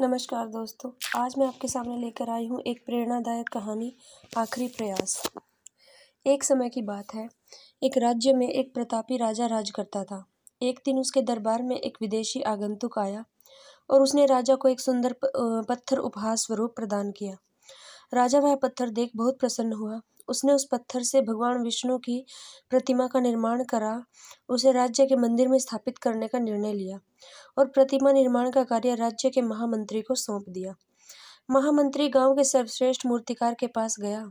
नमस्कार दोस्तों, आज मैं आपके सामने लेकर आई हूँ एक प्रेरणादायक कहानी, आखिरी प्रयास। एक समय की बात है। एक राज्य में एक प्रतापी राजा राज करता था। एक दिन उसके दरबार में एक विदेशी आगंतुक आया और उसने राजा को एक सुंदर पत्थर उपहार स्वरूप प्रदान किया। राजा वह पत्थर देख बहुत प्रसन्न हुआ। उसने उस पत्थर से भगवान विष्णु की प्रतिमा का निर्माण करा, उसे राज्य के मंदिर में स्थापित करने का निर्णय लिया और प्रतिमा निर्माण का कार्य राज्य के महामंत्री को सौंप दिया। महामंत्री गाँव के सर्वश्रेष्ठ मूर्तिकार के पास गया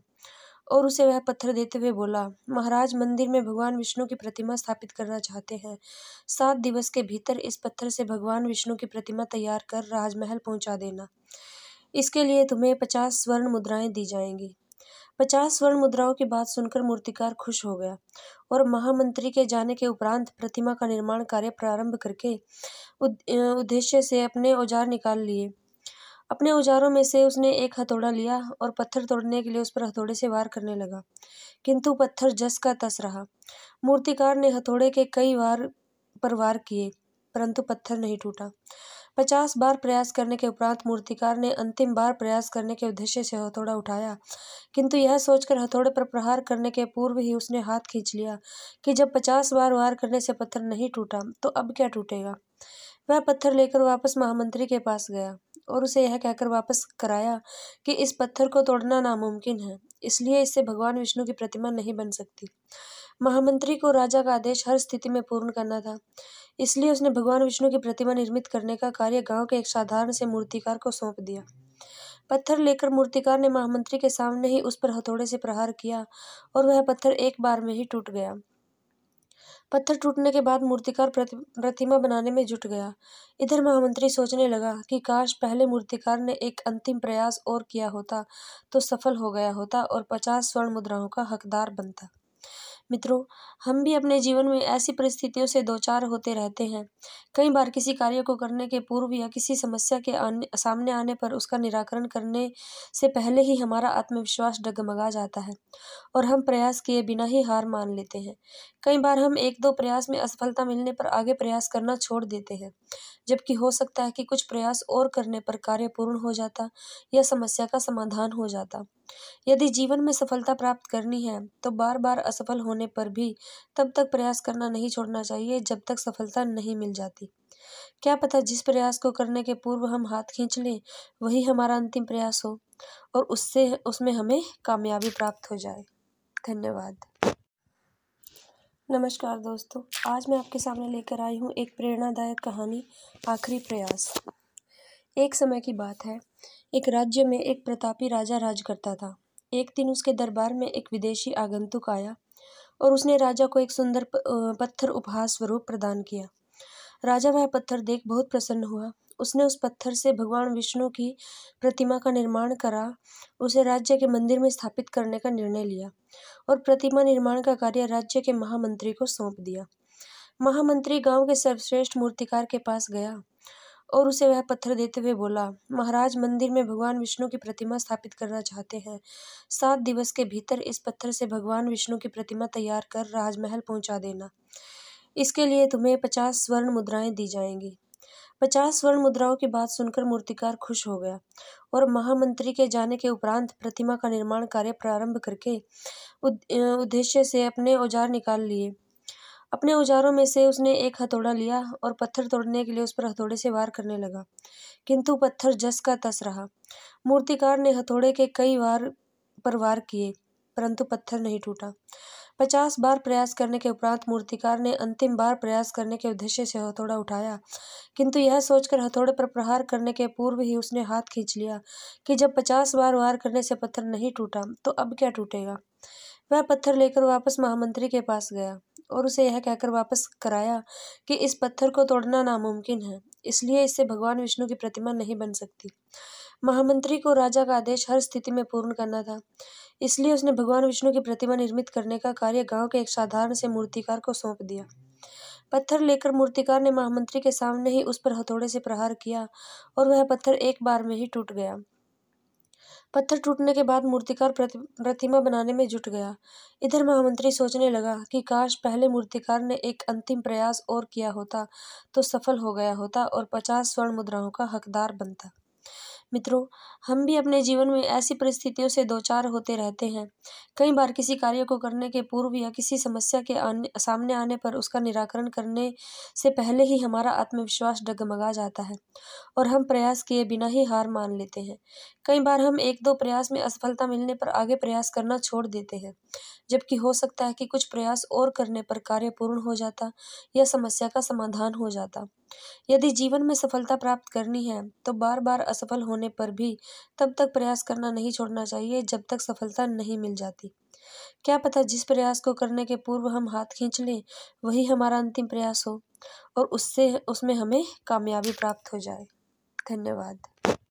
और उसे वह पत्थर देते हुए बोला, महाराज, मंदिर में भगवान विष्णु की प्रतिमा स्थापित करना चाहते हैं। सात दिवस के भीतर इस पत्थर से भगवान विष्णु की प्रतिमा तैयार कर राजमहल पहुँचा देना। इसके लिए तुम्हें पचास स्वर्ण मुद्राएँ दी जाएँगी। पचास स्वर्ण मुद्राओं की बात सुनकर मूर्तिकार खुश हो गया और महामंत्री के जाने के उपरांत प्रतिमा का निर्माण कार्य प्रारंभ करके उद्देश्य से अपने औज़ार निकाल लिए। अपने औजारों में से उसने एक हथौड़ा लिया और पत्थर तोड़ने के लिए उस पर हथौड़े से वार करने लगा, किंतु पत्थर जस का तस रहा। मूर्तिकार ने हथौड़े के कई वार पर वार किए, परंतु पत्थर नहीं टूटा। पचास बार प्रयास करने के उपरांत मूर्तिकार ने अंतिम बार प्रयास करने के उद्देश्य से हथौड़ा उठाया। किंतु यह सोचकर हथौड़े पर प्रहार करने के पूर्व ही उसने हाथ खींच लिया कि जब पचास बार वार करने से पत्थर नहीं टूटा तो अब क्या टूटेगा? वह पत्थर लेकर वापस महामंत्री के पास गया और उसे यह कहकर वापस कराया कि इस पत्थर को तोड़ना नामुमकिन है। इसलिए इससे भगवान विष्णु की प्रतिमा नहीं बन सकती। महामंत्री को राजा का आदेश हर स्थिति में पूर्ण करना था। इसलिए उसने भगवान विष्णु की प्रतिमा निर्मित करने का कार्य गाँव के एक साधारण से मूर्तिकार को सौंप दिया। पत्थर लेकर मूर्तिकार ने महामंत्री के सामने ही उस पर हथौड़े से प्रहार किया और वह पत्थर एक बार में ही टूट गया। पत्थर टूटने के बाद मूर्तिकार प्रतिमा बनाने में जुट गया। इधर महामंत्री सोचने लगा कि काश पहले मूर्तिकार ने एक अंतिम प्रयास और किया होता तो सफल हो गया होता और पचास स्वर्ण मुद्राओं का हकदार बनता। मित्रों, हम भी अपने जीवन में ऐसी परिस्थितियों से दो चार होते रहते हैं। कई बार किसी कार्य को करने के पूर्व या किसी समस्या के आने, सामने आने पर उसका निराकरण करने से पहले ही हमारा आत्मविश्वास डगमगा जाता है और हम प्रयास किए बिना ही हार मान लेते हैं। कई बार हम एक दो प्रयास में असफलता मिलने पर आगे प्रयास करना छोड़ देते हैं, जबकि हो सकता है कि कुछ प्रयास और करने पर कार्य पूर्ण हो जाता या समस्या का समाधान हो जाता। यदि जीवन में सफलता प्राप्त करनी है तो बार बार असफल होने पर भी तब तक प्रयास करना नहीं छोड़ना चाहिए जब तक सफलता नहीं मिल जाती। क्या पता जिस प्रयास को करने के पूर्व हम हाथ खींच लें, वही हमारा अंतिम प्रयास हो और उससे, उसमें हमें कामयाबी प्राप्त हो जाए। धन्यवाद। नमस्कार दोस्तों, आज मैं आपके सामने लेकर आई हूँ एक प्रेरणादायक कहानी, आखिरी प्रयास। एक समय की बात है। एक राज्य में एक प्रतापी राजा राज करता था। एक दिन उसके दरबार में एक विदेशी आगंतुक आया। और उसने राजा को एक सुंदर पत्थर उपहार स्वरूप प्रदान किया। राजा वह पत्थर देख बहुत प्रसन्न हुआ। उसने उस पत्थर से भगवान विष्णु की प्रतिमा का निर्माण करा, उसे राज्य के मंदिर में स्थापित करने का निर्णय लिया और प्रतिमा निर्माण का कार्य राज्य के महामंत्री को सौंप दिया। महामंत्री गाँव के सर्वश्रेष्ठ मूर्तिकार के पास गया। और उसे वह पत्थर देते हुए बोला, महाराज, मंदिर में भगवान विष्णु की प्रतिमा स्थापित करना चाहते हैं। सात दिवस के भीतर इस पत्थर से भगवान विष्णु की प्रतिमा तैयार कर राजमहल पहुँचा देना। इसके लिए तुम्हें पचास स्वर्ण मुद्राएँ दी जाएँगी पचास स्वर्ण मुद्राओं की बात सुनकर मूर्तिकार खुश हो गया और महामंत्री के जाने के उपरांत प्रतिमा का निर्माण कार्य प्रारंभ करके उद्देश्य से अपने औज़ार निकाल लिए। अपने औजारों में से उसने एक हथौड़ा लिया और पत्थर तोड़ने के लिए उस पर हथौड़े से वार करने लगा। किंतु पत्थर जस का तस रहा। मूर्तिकार ने हथौड़े के कई बार पर वार किए, परंतु पत्थर नहीं टूटा। पचास बार प्रयास करने के उपरांत मूर्तिकार ने अंतिम बार प्रयास करने के उद्देश्य से हथौड़ा उठाया। किंतु यह सोचकर हथौड़े पर प्रहार करने के पूर्व ही उसने हाथ खींच लिया कि जब पचास बार वार करने से पत्थर नहीं टूटा तो अब क्या टूटेगा? वह पत्थर लेकर वापस महामंत्री के पास गया। और उसे यह कहकर वापस कराया कि इस पत्थर को तोड़ना नामुमकिन है, इसलिए इससे भगवान विष्णु की प्रतिमा नहीं बन सकती। महामंत्री को राजा का आदेश हर स्थिति में पूर्ण करना था, इसलिए उसने भगवान विष्णु की प्रतिमा निर्मित करने का कार्य गाँव के एक साधारण से मूर्तिकार को सौंप दिया। पत्थर लेकर मूर्तिकार ने महामंत्री के सामने ही उस पर हथौड़े से प्रहार किया और वह पत्थर एक बार में ही टूट गया। पत्थर टूटने के बाद मूर्तिकार प्रतिमा बनाने में जुट गया। इधर महामंत्री सोचने लगा कि काश पहले मूर्तिकार ने एक अंतिम प्रयास और किया होता तो सफल हो गया होता और पचास स्वर्ण मुद्राओं का हकदार बनता। मित्रों, हम भी अपने जीवन में ऐसी परिस्थितियों से दो चार होते रहते हैं। कई बार किसी कार्य को करने के पूर्व या किसी समस्या के आने, सामने आने पर उसका निराकरण करने से पहले ही हमारा आत्मविश्वास डगमगा जाता है और हम प्रयास किए बिना ही हार मान लेते हैं। कई बार हम एक दो प्रयास में असफलता मिलने पर आगे प्रयास करना छोड़ देते हैं, जबकि हो सकता है कि कुछ प्रयास और करने पर कार्य पूर्ण हो जाता या समस्या का समाधान हो जाता। यदि जीवन में सफलता प्राप्त करनी है तो बार बार असफल होने पर भी तब तक प्रयास करना नहीं छोड़ना चाहिए जब तक सफलता नहीं मिल जाती। क्या पता जिस प्रयास को करने के पूर्व हम हाथ खींच लें, वही हमारा अंतिम प्रयास हो और उससे, उसमें हमें कामयाबी प्राप्त हो जाए। धन्यवाद।